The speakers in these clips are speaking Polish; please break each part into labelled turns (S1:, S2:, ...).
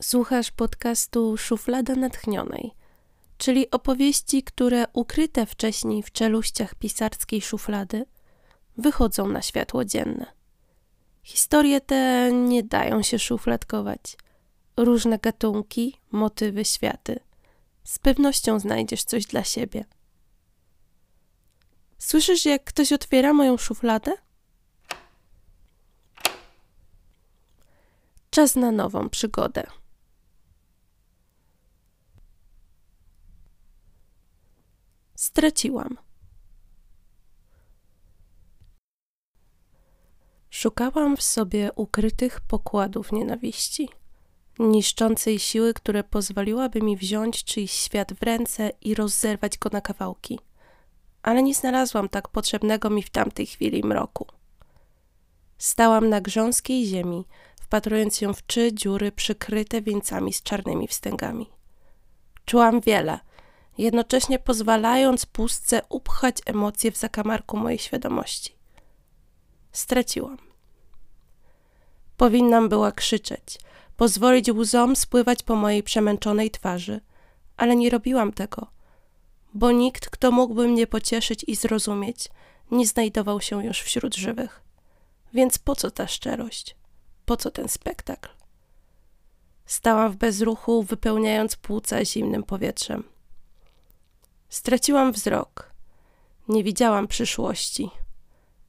S1: Słuchasz podcastu Szuflada Natchnionej, czyli opowieści, które ukryte wcześniej w czeluściach pisarskiej szuflady wychodzą na światło dzienne. Historie te nie dają się szufladkować. Różne gatunki, motywy, światy. Z pewnością znajdziesz coś dla siebie. Słyszysz, jak ktoś otwiera moją szufladę? Czas na nową przygodę. Straciłam. Szukałam w sobie ukrytych pokładów nienawiści, niszczącej siły, które pozwoliłaby mi wziąć czyjś świat w ręce i rozerwać go na kawałki. Ale nie znalazłam tak potrzebnego mi w tamtej chwili mroku. Stałam na grząskiej ziemi, wpatrując się w trzy dziury przykryte wieńcami z czarnymi wstęgami. Czułam wiele, jednocześnie pozwalając pustce upchać emocje w zakamarku mojej świadomości. Straciłam. Powinnam była krzyczeć, pozwolić łzom spływać po mojej przemęczonej twarzy, ale nie robiłam tego, bo nikt, kto mógłby mnie pocieszyć i zrozumieć, nie znajdował się już wśród żywych. Więc po co ta szczerość? Po co ten spektakl? Stałam w bezruchu, wypełniając płuca zimnym powietrzem. Straciłam wzrok. Nie widziałam przyszłości.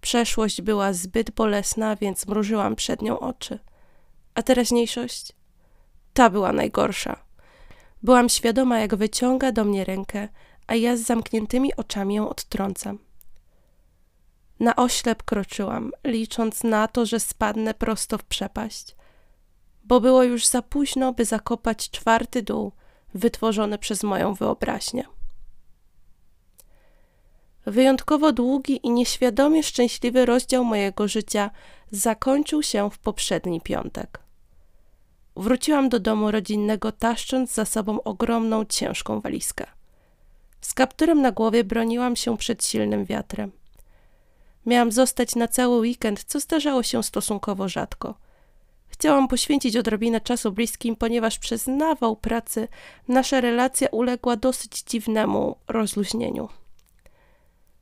S1: Przeszłość była zbyt bolesna, więc mrużyłam przed nią oczy. A teraźniejszość? Ta była najgorsza. Byłam świadoma, jak wyciąga do mnie rękę, a ja z zamkniętymi oczami ją odtrącam. Na oślep kroczyłam, licząc na to, że spadnę prosto w przepaść, bo było już za późno, by zakopać czwarty dół wytworzony przez moją wyobraźnię. Wyjątkowo długi i nieświadomie szczęśliwy rozdział mojego życia zakończył się w poprzedni piątek. Wróciłam do domu rodzinnego, taszcząc za sobą ogromną, ciężką walizkę. Z kapturem na głowie broniłam się przed silnym wiatrem. Miałam zostać na cały weekend, co zdarzało się stosunkowo rzadko. Chciałam poświęcić odrobinę czasu bliskim, ponieważ przez nawał pracy nasza relacja uległa dosyć dziwnemu rozluźnieniu.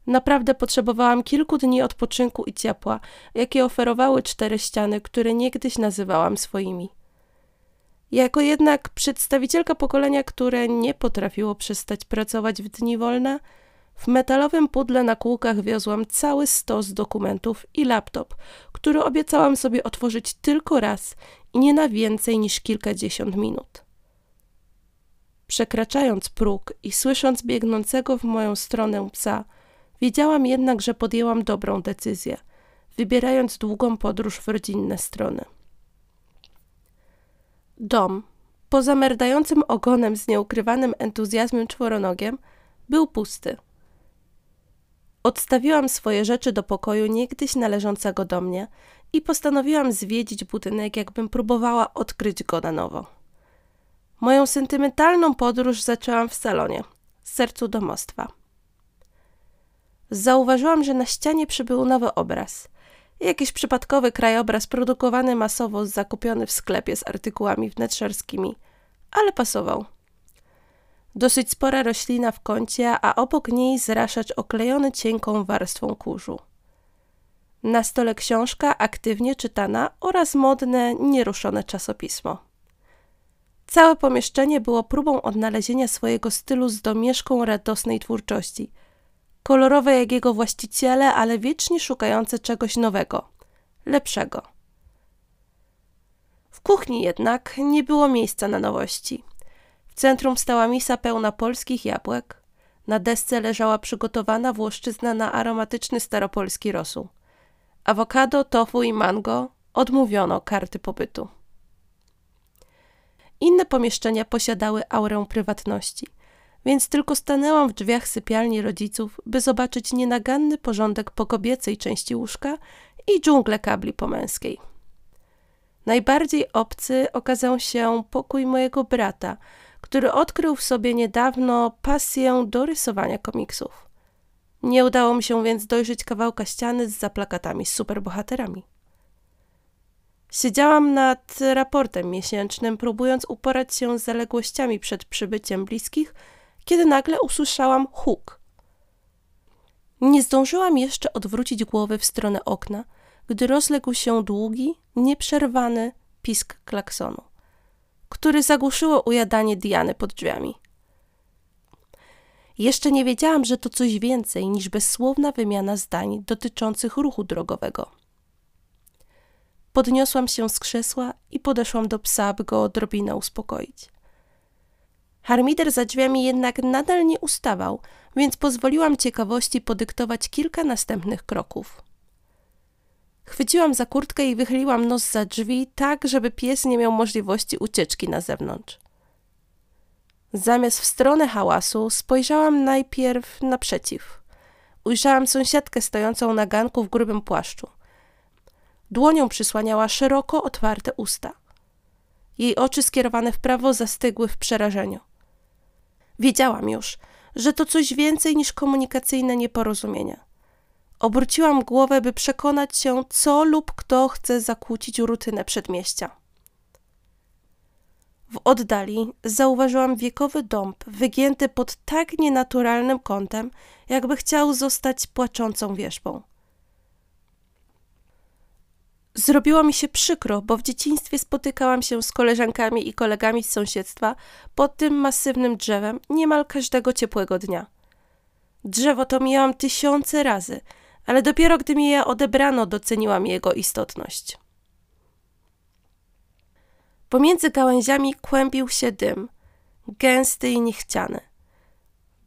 S1: Naprawdę potrzebowałam kilku dni odpoczynku i ciepła, jakie oferowały cztery ściany, które niegdyś nazywałam swoimi. Jako jednak przedstawicielka pokolenia, które nie potrafiło przestać pracować w dni wolne, w metalowym pudle na kółkach wiozłam cały stos dokumentów i laptop, który obiecałam sobie otworzyć tylko raz i nie na więcej niż kilkadziesiąt minut. Przekraczając próg i słysząc biegnącego w moją stronę psa, wiedziałam jednak, że podjęłam dobrą decyzję, wybierając długą podróż w rodzinne strony. Dom, poza merdającym ogonem z nieukrywanym entuzjazmem czworonogiem, był pusty – Odstawiłam swoje rzeczy do pokoju niegdyś należącego do mnie i postanowiłam zwiedzić budynek, jakbym próbowała odkryć go na nowo. Moją sentymentalną podróż zaczęłam w salonie, w sercu domostwa. Zauważyłam, że na ścianie przybył nowy obraz. Jakiś przypadkowy krajobraz produkowany masowo, zakupiony w sklepie z artykułami wnętrzarskimi, ale pasował. Dosyć spora roślina w kącie, a obok niej zraszacz oklejony cienką warstwą kurzu. Na stole książka aktywnie czytana oraz modne, nieruszone czasopismo. Całe pomieszczenie było próbą odnalezienia swojego stylu z domieszką radosnej twórczości. Kolorowe jak jego właściciele, ale wiecznie szukające czegoś nowego, lepszego. W kuchni jednak nie było miejsca na nowości – w centrum stała misa pełna polskich jabłek. Na desce leżała przygotowana włoszczyzna na aromatyczny staropolski rosół. Awokado, tofu i mango odmówiono karty pobytu. Inne pomieszczenia posiadały aurę prywatności, więc tylko stanęłam w drzwiach sypialni rodziców, by zobaczyć nienaganny porządek po kobiecej części łóżka i dżunglę kabli po męskiej. Najbardziej obcy okazał się pokój mojego brata – który odkrył w sobie niedawno pasję do rysowania komiksów. Nie udało mi się więc dojrzeć kawałka ściany z zaplakatami z superbohaterami. Siedziałam nad raportem miesięcznym, próbując uporać się z zaległościami przed przybyciem bliskich, kiedy nagle usłyszałam huk. Nie zdążyłam jeszcze odwrócić głowy w stronę okna, gdy rozległ się długi, nieprzerwany pisk klaksonu, który zagłuszyło ujadanie Diany pod drzwiami. Jeszcze nie wiedziałam, że to coś więcej niż bezsłowna wymiana zdań dotyczących ruchu drogowego. Podniosłam się z krzesła i podeszłam do psa, by go odrobinę uspokoić. Harmider za drzwiami jednak nadal nie ustawał, więc pozwoliłam ciekawości podyktować kilka następnych kroków. Chwyciłam za kurtkę i wychyliłam nos za drzwi, tak żeby pies nie miał możliwości ucieczki na zewnątrz. Zamiast w stronę hałasu spojrzałam najpierw naprzeciw. Ujrzałam sąsiadkę stojącą na ganku w grubym płaszczu. Dłonią przysłaniała szeroko otwarte usta. Jej oczy skierowane w prawo zastygły w przerażeniu. Wiedziałam już, że to coś więcej niż komunikacyjne nieporozumienia. Obróciłam głowę, by przekonać się, co lub kto chce zakłócić rutynę przedmieścia. W oddali zauważyłam wiekowy dąb, wygięty pod tak nienaturalnym kątem, jakby chciał zostać płaczącą wierzbą. Zrobiło mi się przykro, bo w dzieciństwie spotykałam się z koleżankami i kolegami z sąsiedztwa pod tym masywnym drzewem niemal każdego ciepłego dnia. Drzewo to mijałam tysiące razy, ale dopiero gdy mi je odebrano, doceniłam jego istotność. Pomiędzy gałęziami kłębił się dym, gęsty i niechciany.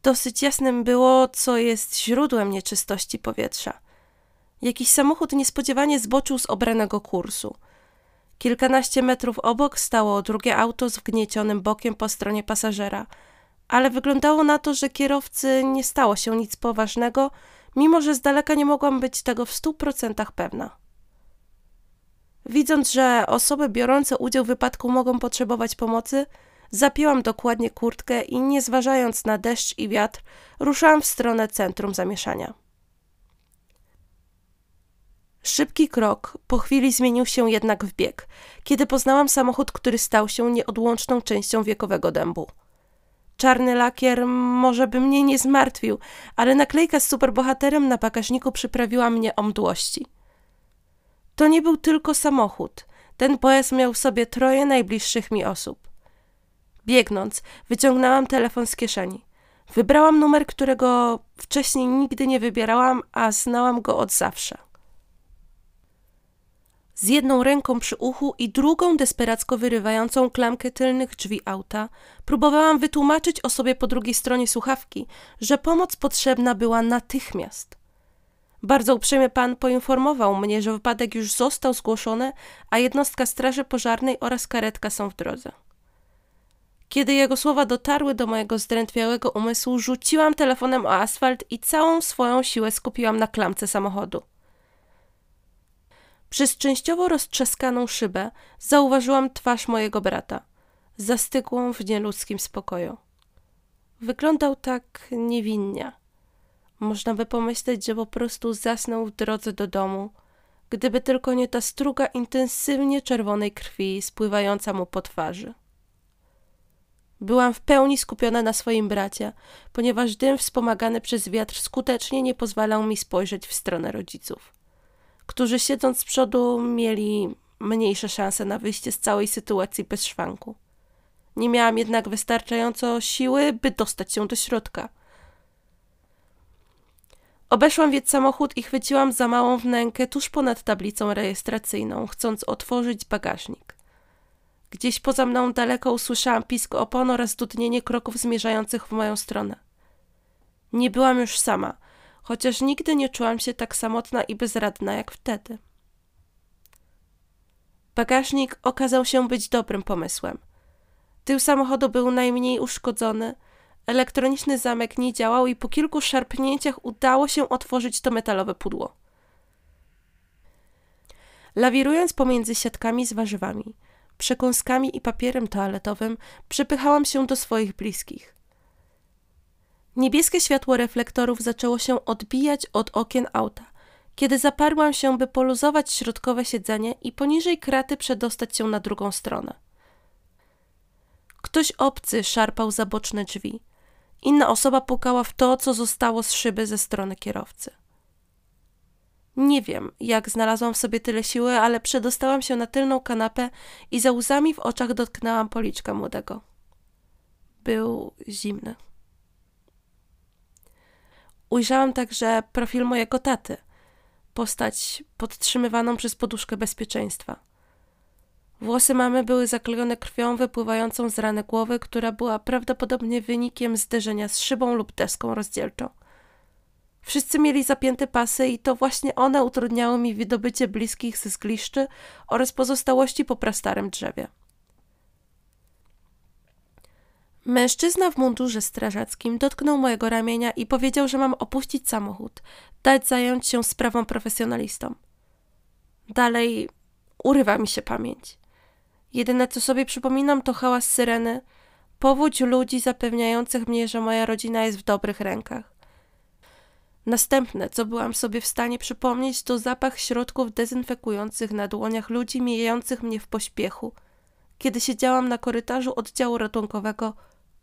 S1: Dosyć jasnym było, co jest źródłem nieczystości powietrza. Jakiś samochód niespodziewanie zboczył z obranego kursu. Kilkanaście metrów obok stało drugie auto z wgniecionym bokiem po stronie pasażera, ale wyglądało na to, że kierowcy nie stało się nic poważnego, mimo że z daleka nie mogłam być tego w stu procentach pewna. Widząc, że osoby biorące udział w wypadku mogą potrzebować pomocy, zapięłam dokładnie kurtkę i nie zważając na deszcz i wiatr, ruszałam w stronę centrum zamieszania. Szybki krok po chwili zmienił się jednak w bieg, kiedy poznałam samochód, który stał się nieodłączną częścią wiekowego dębu. Czarny lakier może by mnie nie zmartwił, ale naklejka z superbohaterem na bagażniku przyprawiła mnie o mdłości. To nie był tylko samochód. Ten pojazd miał w sobie troje najbliższych mi osób. Biegnąc, wyciągnęłam telefon z kieszeni. Wybrałam numer, którego wcześniej nigdy nie wybierałam, a znałam go od zawsze. Z jedną ręką przy uchu i drugą desperacko wyrywającą klamkę tylnych drzwi auta, próbowałam wytłumaczyć osobie po drugiej stronie słuchawki, że pomoc potrzebna była natychmiast. Bardzo uprzejmie pan poinformował mnie, że wypadek już został zgłoszony, a jednostka straży pożarnej oraz karetka są w drodze. Kiedy jego słowa dotarły do mojego zdrętwiałego umysłu, rzuciłam telefonem o asfalt i całą swoją siłę skupiłam na klamce samochodu. Przez częściowo roztrzaskaną szybę zauważyłam twarz mojego brata, zastygłą w nieludzkim spokoju. Wyglądał tak niewinnie. Można by pomyśleć, że po prostu zasnął w drodze do domu, gdyby tylko nie ta struga intensywnie czerwonej krwi spływająca mu po twarzy. Byłam w pełni skupiona na swoim bracie, ponieważ dym wspomagany przez wiatr skutecznie nie pozwalał mi spojrzeć w stronę rodziców którzy siedząc z przodu mieli mniejsze szanse na wyjście z całej sytuacji bez szwanku. Nie miałam jednak wystarczająco siły, by dostać się do środka. Obeszłam więc samochód i chwyciłam za małą wnękę tuż ponad tablicą rejestracyjną, chcąc otworzyć bagażnik. Gdzieś poza mną daleko usłyszałam pisk opon oraz dudnienie kroków zmierzających w moją stronę. Nie byłam już sama – chociaż nigdy nie czułam się tak samotna i bezradna jak wtedy. Bagażnik okazał się być dobrym pomysłem. Tył samochodu był najmniej uszkodzony, elektroniczny zamek nie działał i po kilku szarpnięciach udało się otworzyć to metalowe pudło. Lawirując pomiędzy siatkami z warzywami, przekąskami i papierem toaletowym, przypychałam się do swoich bliskich. Niebieskie światło reflektorów zaczęło się odbijać od okien auta, kiedy zaparłam się, by poluzować środkowe siedzenie i poniżej kraty przedostać się na drugą stronę. Ktoś obcy szarpał za boczne drzwi. Inna osoba pukała w to, co zostało z szyby ze strony kierowcy. Nie wiem, jak znalazłam w sobie tyle siły, ale przedostałam się na tylną kanapę i za łzami w oczach dotknęłam policzka młodego. Był zimny. Ujrzałam także profil mojego taty, postać podtrzymywaną przez poduszkę bezpieczeństwa. Włosy mamy były zaklejone krwią wypływającą z rany głowy, która była prawdopodobnie wynikiem zderzenia z szybą lub deską rozdzielczą. Wszyscy mieli zapięte pasy i to właśnie one utrudniały mi wydobycie bliskich ze zgliszczy oraz pozostałości po prastarym drzewie. Mężczyzna w mundurze strażackim dotknął mojego ramienia i powiedział, że mam opuścić samochód, dać zająć się sprawą profesjonalistom. Dalej urywa mi się pamięć. Jedyne co sobie przypominam to hałas syreny, powódź ludzi zapewniających mnie, że moja rodzina jest w dobrych rękach. Następne, co byłam sobie w stanie przypomnieć, to zapach środków dezynfekujących na dłoniach ludzi mijających mnie w pośpiechu, kiedy siedziałam na korytarzu oddziału ratunkowego,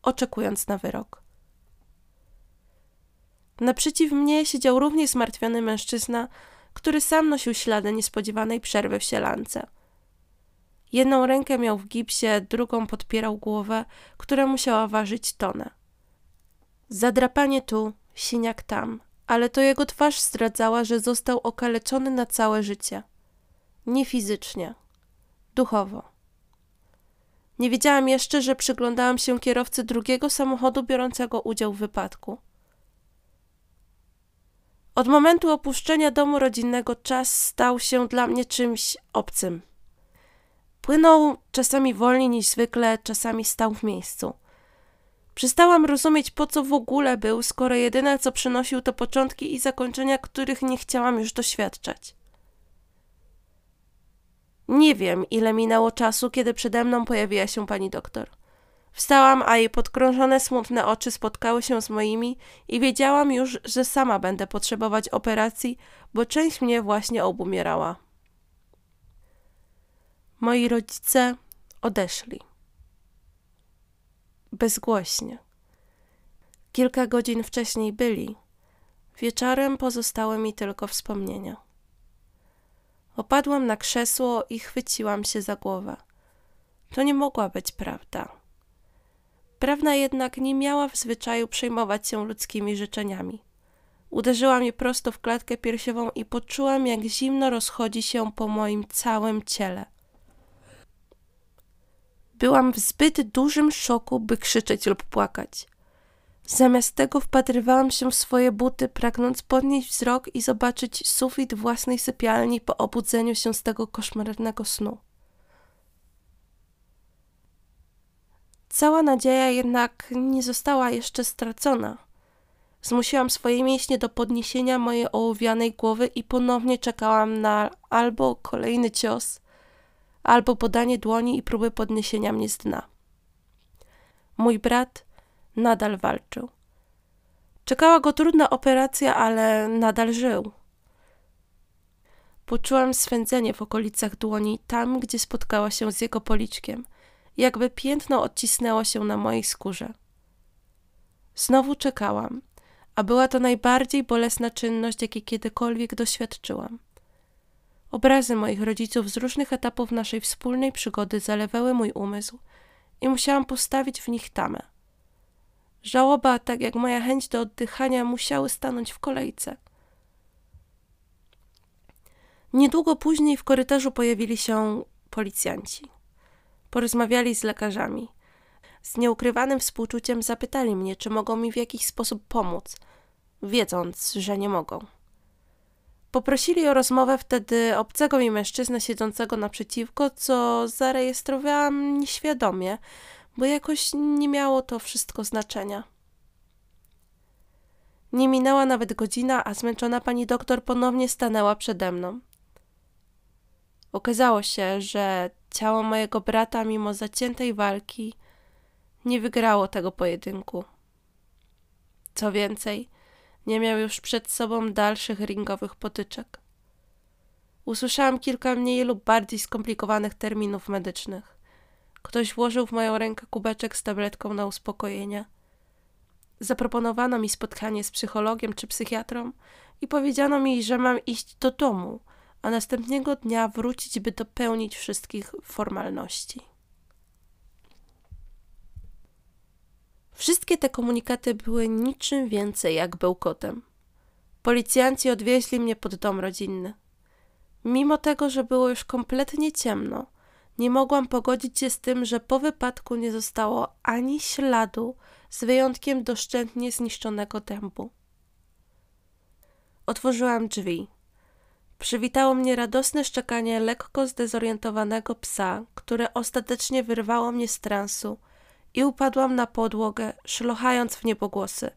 S1: oczekując na wyrok. Naprzeciw mnie siedział równie zmartwiony mężczyzna, który sam nosił ślady niespodziewanej przerwy w sielance. Jedną rękę miał w gipsie, drugą podpierał głowę, która musiała ważyć tonę. Zadrapanie tu, siniak tam, ale to jego twarz zdradzała, że został okaleczony na całe życie. Nie fizycznie, duchowo. Nie wiedziałam jeszcze, że przyglądałam się kierowcy drugiego samochodu biorącego udział w wypadku. Od momentu opuszczenia domu rodzinnego czas stał się dla mnie czymś obcym. Płynął czasami wolniej niż zwykle, czasami stał w miejscu. Przestałam rozumieć, po co w ogóle był, skoro jedyne co przynosił to początki i zakończenia, których nie chciałam już doświadczać. Nie wiem, ile minęło czasu, kiedy przede mną pojawiła się pani doktor. Wstałam, a jej podkrążone, smutne oczy spotkały się z moimi i wiedziałam już, że sama będę potrzebować operacji, bo część mnie właśnie obumierała. Moi rodzice odeszli. Bezgłośnie. Kilka godzin wcześniej byli. Wieczorem pozostały mi tylko wspomnienia. Opadłam na krzesło i chwyciłam się za głowę. To nie mogła być prawda. Prawna jednak nie miała w zwyczaju przejmować się ludzkimi życzeniami. Uderzyła mnie prosto w klatkę piersiową i poczułam, jak zimno rozchodzi się po moim całym ciele. Byłam w zbyt dużym szoku, by krzyczeć lub płakać. Zamiast tego wpatrywałam się w swoje buty, pragnąc podnieść wzrok i zobaczyć sufit własnej sypialni po obudzeniu się z tego koszmarnego snu. Cała nadzieja jednak nie została jeszcze stracona. Zmusiłam swoje mięśnie do podniesienia mojej ołowianej głowy i ponownie czekałam na albo kolejny cios, albo podanie dłoni i próby podniesienia mnie z dna. Mój brat nadal walczył. Czekała go trudna operacja, ale nadal żył. Poczułam swędzenie w okolicach dłoni, tam gdzie spotkała się z jego policzkiem, jakby piętno odcisnęło się na mojej skórze. Znowu czekałam, a była to najbardziej bolesna czynność, jakiej kiedykolwiek doświadczyłam. Obrazy moich rodziców z różnych etapów naszej wspólnej przygody zalewały mój umysł i musiałam postawić w nich tamę. Żałoba, tak jak moja chęć do oddychania, musiały stanąć w kolejce. Niedługo później w korytarzu pojawili się policjanci. Porozmawiali z lekarzami. Z nieukrywanym współczuciem zapytali mnie, czy mogą mi w jakiś sposób pomóc, wiedząc, że nie mogą. Poprosili o rozmowę wtedy obcego mi mężczyznę siedzącego naprzeciwko, co zarejestrowałam nieświadomie, bo jakoś nie miało to wszystko znaczenia. Nie minęła nawet godzina, a zmęczona pani doktor ponownie stanęła przede mną. Okazało się, że ciało mojego brata, mimo zaciętej walki, nie wygrało tego pojedynku. Co więcej, nie miał już przed sobą dalszych ringowych potyczek. Usłyszałam kilka mniej lub bardziej skomplikowanych terminów medycznych. Ktoś włożył w moją rękę kubeczek z tabletką na uspokojenie. Zaproponowano mi spotkanie z psychologiem czy psychiatrą i powiedziano mi, że mam iść do domu, a następnego dnia wrócić, by dopełnić wszystkich formalności. Wszystkie te komunikaty były niczym więcej jak bełkotem. Policjanci odwieźli mnie pod dom rodzinny. Mimo tego, że było już kompletnie ciemno, nie mogłam pogodzić się z tym, że po wypadku nie zostało ani śladu, z wyjątkiem doszczętnie zniszczonego dębu. Otworzyłam drzwi. Przywitało mnie radosne szczekanie lekko zdezorientowanego psa, które ostatecznie wyrwało mnie z transu i upadłam na podłogę, szlochając w niebogłosy,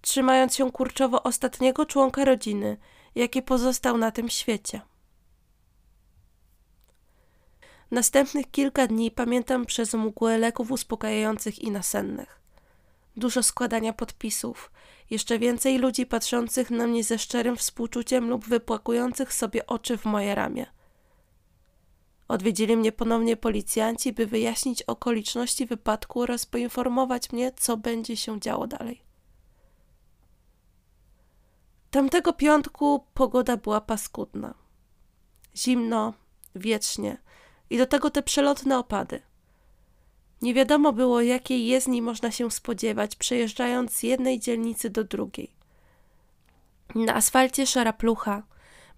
S1: trzymając się kurczowo ostatniego członka rodziny, jaki pozostał na tym świecie. Następnych kilka dni pamiętam przez mgłę leków uspokajających i nasennych. Dużo składania podpisów, jeszcze więcej ludzi patrzących na mnie ze szczerym współczuciem lub wypłakujących sobie oczy w moje ramię. Odwiedzili mnie ponownie policjanci, by wyjaśnić okoliczności wypadku oraz poinformować mnie, co będzie się działo dalej. Tamtego piątku pogoda była paskudna. Zimno, wiecznie i do tego te przelotne opady. Nie wiadomo było, jakiej jezdni można się spodziewać, przejeżdżając z jednej dzielnicy do drugiej. Na asfalcie szara plucha,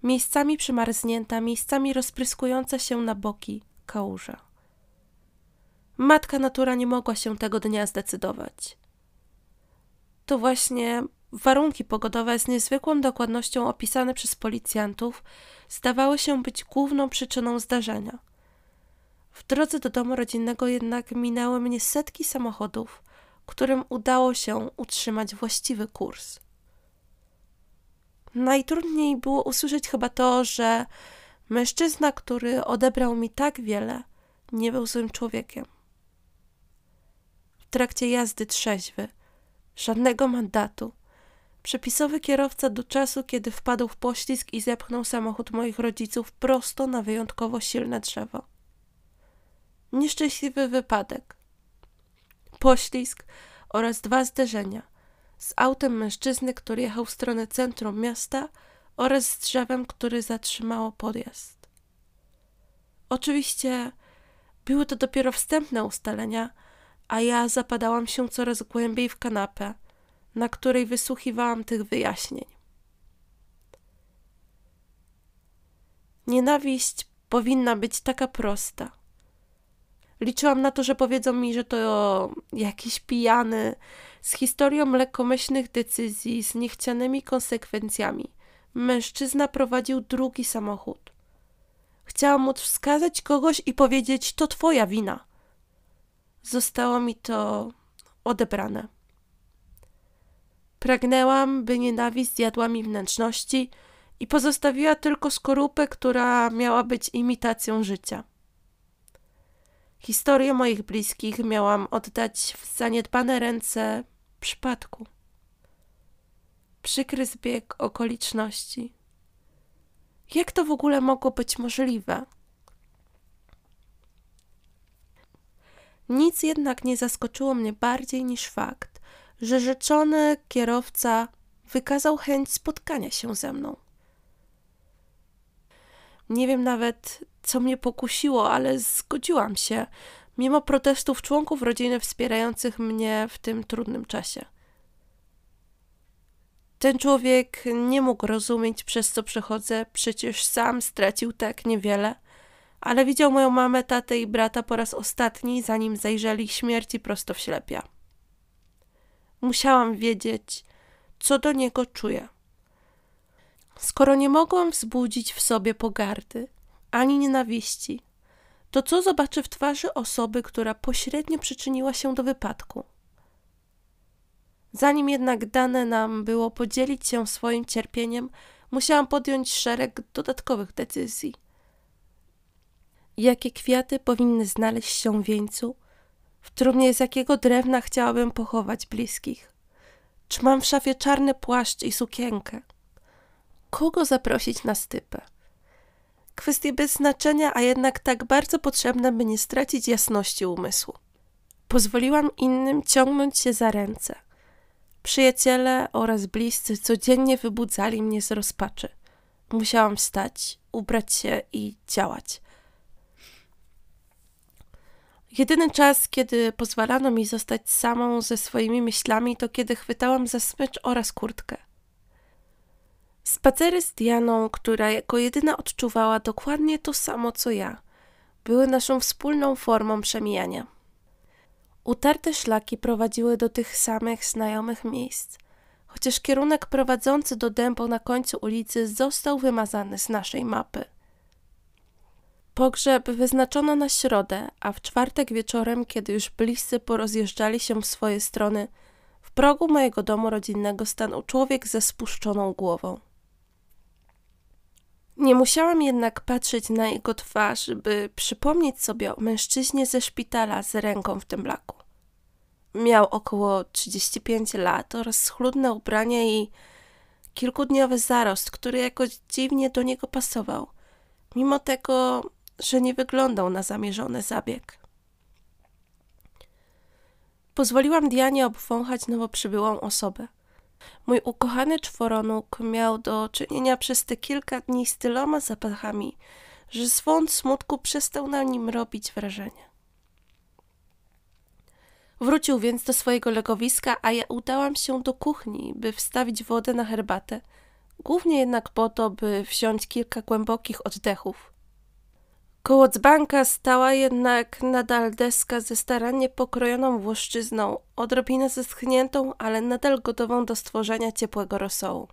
S1: miejscami przymarznięta, miejscami rozpryskująca się na boki kałuża. Matka natura nie mogła się tego dnia zdecydować. To właśnie warunki pogodowe z niezwykłą dokładnością opisane przez policjantów zdawały się być główną przyczyną zdarzenia. W drodze do domu rodzinnego jednak minęły mnie setki samochodów, którym udało się utrzymać właściwy kurs. Najtrudniej było usłyszeć chyba to, że mężczyzna, który odebrał mi tak wiele, nie był złym człowiekiem. W trakcie jazdy trzeźwy, żadnego mandatu. Przepisowy kierowca do czasu, kiedy wpadł w poślizg i zepchnął samochód moich rodziców prosto na wyjątkowo silne drzewo. Nieszczęśliwy wypadek. Poślizg oraz dwa zderzenia – z autem mężczyzny, który jechał w stronę centrum miasta oraz z drzewem, który zatrzymało podjazd. Oczywiście były to dopiero wstępne ustalenia, a ja zapadałam się coraz głębiej w kanapę, na której wysłuchiwałam tych wyjaśnień. Nienawiść powinna być taka prosta. Liczyłam na to, że powiedzą mi, że to jakiś pijany, z historią lekkomyślnych decyzji, z niechcianymi konsekwencjami. Mężczyzna prowadził drugi samochód. Chciałam móc wskazać kogoś i powiedzieć: To twoja wina. Zostało mi to odebrane. Pragnęłam, by nienawiść zjadła mi wnętrzności i pozostawiła tylko skorupę, która miała być imitacją życia. Historię moich bliskich miałam oddać w zaniedbane ręce przypadku. Przykry zbieg okoliczności. Jak to w ogóle mogło być możliwe? Nic jednak nie zaskoczyło mnie bardziej niż fakt, że rzeczony kierowca wykazał chęć spotkania się ze mną. Nie wiem nawet, co mnie pokusiło, ale zgodziłam się, mimo protestów członków rodziny wspierających mnie w tym trudnym czasie. Ten człowiek nie mógł rozumieć, przez co przechodzę, przecież sam stracił tak niewiele, ale widział moją mamę, tatę i brata po raz ostatni, zanim zajrzeli śmierci prosto w ślepia. Musiałam wiedzieć, co do niego czuję. Skoro nie mogłam wzbudzić w sobie pogardy ani nienawiści, to co zobaczę w twarzy osoby, która pośrednio przyczyniła się do wypadku? Zanim jednak dane nam było podzielić się swoim cierpieniem, musiałam podjąć szereg dodatkowych decyzji. Jakie kwiaty powinny znaleźć się w wieńcu? W trumnie z jakiego drewna chciałabym pochować bliskich? Czy mam w szafie czarny płaszcz i sukienkę? Kogo zaprosić na stypę? Kwestie bez znaczenia, a jednak tak bardzo potrzebne, by nie stracić jasności umysłu. Pozwoliłam innym ciągnąć się za ręce. Przyjaciele oraz bliscy codziennie wybudzali mnie z rozpaczy. Musiałam wstać, ubrać się i działać. Jedyny czas, kiedy pozwalano mi zostać samą ze swoimi myślami, to kiedy chwytałam za smycz oraz kurtkę. Spacery z Dianą, która jako jedyna odczuwała dokładnie to samo co ja, były naszą wspólną formą przemijania. Utarte szlaki prowadziły do tych samych znajomych miejsc, chociaż kierunek prowadzący do dębu na końcu ulicy został wymazany z naszej mapy. Pogrzeb wyznaczono na środę, a w czwartek wieczorem, kiedy już bliscy porozjeżdżali się w swoje strony, w progu mojego domu rodzinnego stanął człowiek ze spuszczoną głową. Nie musiałam jednak patrzeć na jego twarz, by przypomnieć sobie o mężczyźnie ze szpitala z ręką w tym laku. Miał około 35 lat oraz schludne ubranie i kilkudniowy zarost, który jakoś dziwnie do niego pasował, mimo tego, że nie wyglądał na zamierzony zabieg. Pozwoliłam Dianie obwąchać nowo przybyłą osobę. Mój ukochany czworonóg miał do czynienia przez te kilka dni z tyloma zapachami, że swąd smutku przestał na nim robić wrażenie. Wrócił więc do swojego legowiska, a ja udałam się do kuchni, by wstawić wodę na herbatę, głównie jednak po to, by wziąć kilka głębokich oddechów. Koło dzbanka stała jednak nadal deska ze starannie pokrojoną włoszczyzną, odrobinę zeschniętą, ale nadal gotową do stworzenia ciepłego rosołu.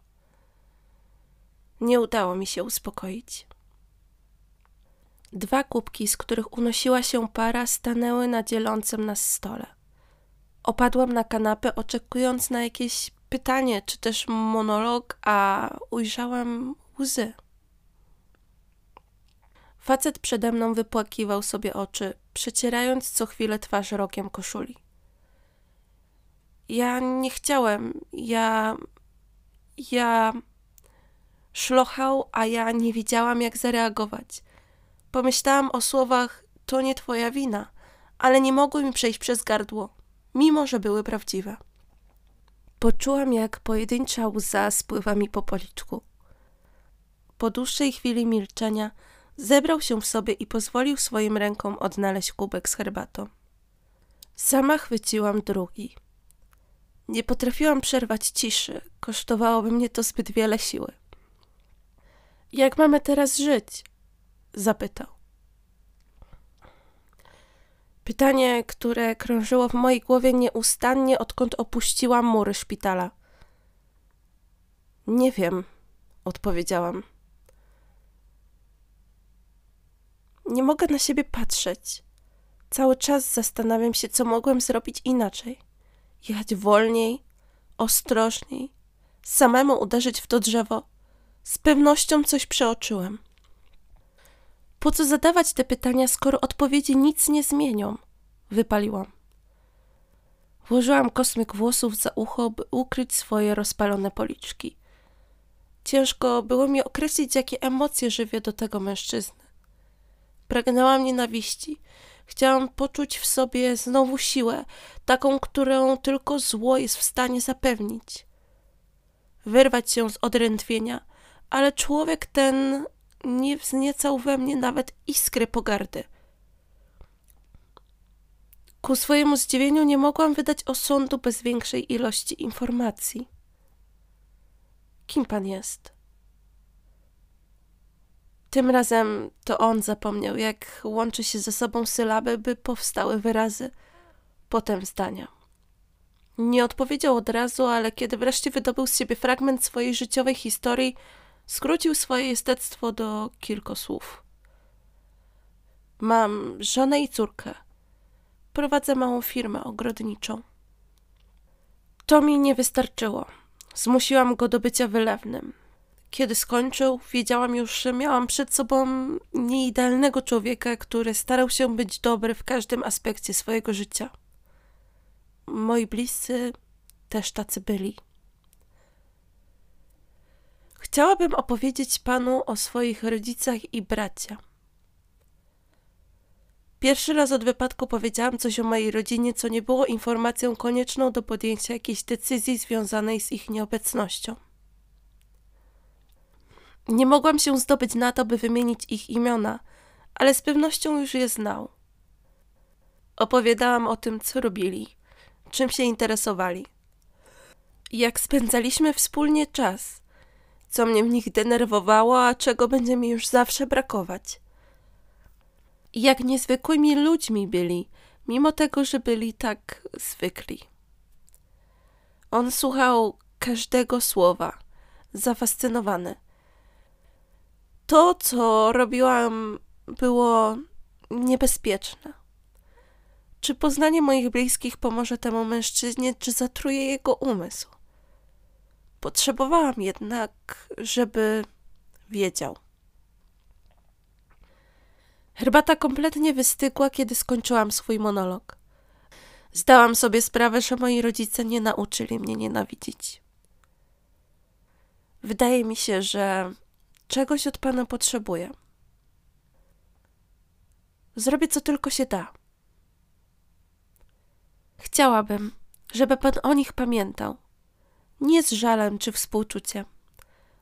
S1: Nie udało mi się uspokoić. Dwa kubki, z których unosiła się para, stanęły na dzielącym nas stole. Opadłam na kanapę, oczekując na jakieś pytanie, czy też monolog, a ujrzałam łzy. Facet przede mną wypłakiwał sobie oczy, przecierając co chwilę twarz rokiem koszuli. Ja nie chciałem, ja. ja. Szlochał, a ja nie wiedziałam, jak zareagować. Pomyślałam o słowach: To nie twoja wina, ale nie mogły mi przejść przez gardło, mimo że były prawdziwe. Poczułam, jak pojedyncza łza spływa mi po policzku. Po dłuższej chwili milczenia zebrał się w sobie i pozwolił swoim rękom odnaleźć kubek z herbatą. Sama chwyciłam drugi. Nie potrafiłam przerwać ciszy, kosztowałoby mnie to zbyt wiele siły. Jak mamy teraz żyć? zapytał. Pytanie, które krążyło w mojej głowie nieustannie, odkąd opuściłam mury szpitala. Nie wiem, odpowiedziałam. Nie mogę na siebie patrzeć. Cały czas zastanawiam się, co mogłem zrobić inaczej. Jechać wolniej, ostrożniej, samemu uderzyć w to drzewo. Z pewnością coś przeoczyłem. Po co zadawać te pytania, skoro odpowiedzi nic nie zmienią? Wypaliłam. Włożyłam kosmyk włosów za ucho, by ukryć swoje rozpalone policzki. Ciężko było mi określić, jakie emocje żywię do tego mężczyzny. Pragnęłam nienawiści. Chciałam poczuć w sobie znowu siłę, taką, którą tylko zło jest w stanie zapewnić. Wyrwać się z odrętwienia, ale człowiek ten nie wzniecał we mnie nawet iskry pogardy. Ku swojemu zdziwieniu nie mogłam wydać osądu bez większej ilości informacji. Kim pan jest? Tym razem to on zapomniał, jak łączy się ze sobą sylaby, by powstały wyrazy, potem zdania. Nie odpowiedział od razu, ale kiedy wreszcie wydobył z siebie fragment swojej życiowej historii, skrócił swoje jestectwo do kilku słów. Mam żonę i córkę. Prowadzę małą firmę ogrodniczą. To mi nie wystarczyło. Zmusiłam go do bycia wylewnym. Kiedy skończył, wiedziałam już, że miałam przed sobą nieidealnego człowieka, który starał się być dobry w każdym aspekcie swojego życia. Moi bliscy też tacy byli. Chciałabym opowiedzieć panu o swoich rodzicach i bracia. Pierwszy raz od wypadku powiedziałam coś o mojej rodzinie, co nie było informacją konieczną do podjęcia jakiejś decyzji związanej z ich nieobecnością. Nie mogłam się zdobyć na to, by wymienić ich imiona, ale z pewnością już je znał. Opowiadałam o tym, co robili, czym się interesowali, jak spędzaliśmy wspólnie czas, co mnie w nich denerwowało, a czego będzie mi już zawsze brakować. Jak niezwykłymi ludźmi byli, mimo tego, że byli tak zwykli. On słuchał każdego słowa, zafascynowany. To, co robiłam, było niebezpieczne. Czy poznanie moich bliskich pomoże temu mężczyźnie, czy zatruje jego umysł? Potrzebowałam jednak, żeby wiedział. Herbata kompletnie wystygła, kiedy skończyłam swój monolog. Zdałam sobie sprawę, że moi rodzice nie nauczyli mnie nienawidzić. Wydaje mi się, że czegoś od pana potrzebuję. Zrobię co tylko się da. Chciałabym, żeby pan o nich pamiętał. Nie z żalem czy współczuciem.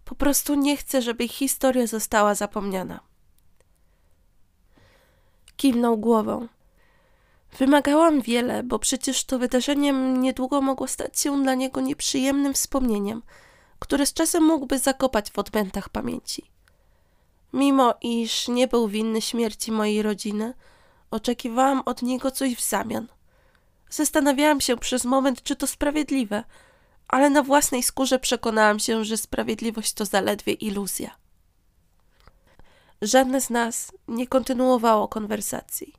S1: Po prostu nie chcę, żeby ich historia została zapomniana. Kiwnął głową. Wymagałam wiele, bo przecież to wydarzenie niedługo mogło stać się dla niego nieprzyjemnym wspomnieniem, które z czasem mógłby zakopać w odmętach pamięci. Mimo iż nie był winny śmierci mojej rodziny, oczekiwałam od niego coś w zamian. Zastanawiałam się przez moment, czy to sprawiedliwe, ale na własnej skórze przekonałam się, że sprawiedliwość to zaledwie iluzja. Żadne z nas nie kontynuowało konwersacji.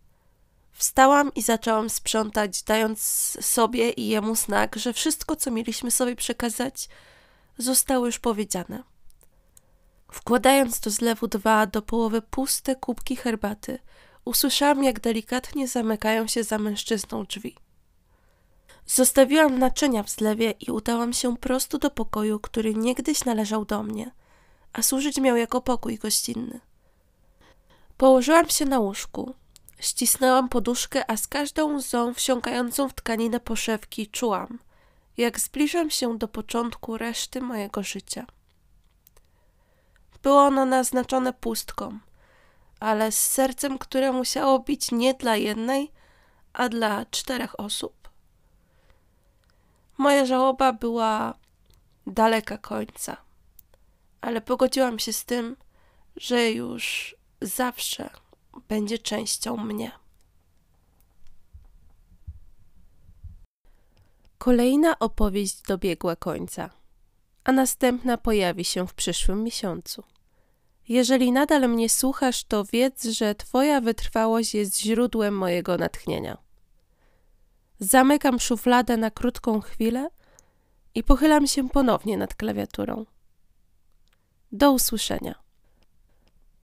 S1: Wstałam i zaczęłam sprzątać, dając sobie i jemu znak, że wszystko, co mieliśmy sobie przekazać, zostało już powiedziane. Wkładając do zlewu dwa do połowy puste kubki herbaty, usłyszałam, jak delikatnie zamykają się za mężczyzną drzwi. Zostawiłam naczynia w zlewie i udałam się prosto do pokoju, który niegdyś należał do mnie, a służyć miał jako pokój gościnny. Położyłam się na łóżku. Ścisnęłam poduszkę, a z każdą łzą wsiąkającą w tkaninę poszewki czułam, jak zbliżam się do początku reszty mojego życia. Było ono naznaczone pustką, ale z sercem, które musiało bić nie dla jednej, a dla czterech osób. Moja żałoba była daleka końca, ale pogodziłam się z tym, że już zawsze będzie częścią mnie. Kolejna opowieść dobiegła końca, a następna pojawi się w przyszłym miesiącu. Jeżeli nadal mnie słuchasz, to wiedz, że Twoja wytrwałość jest źródłem mojego natchnienia. Zamykam szufladę na krótką chwilę i pochylam się ponownie nad klawiaturą. Do usłyszenia.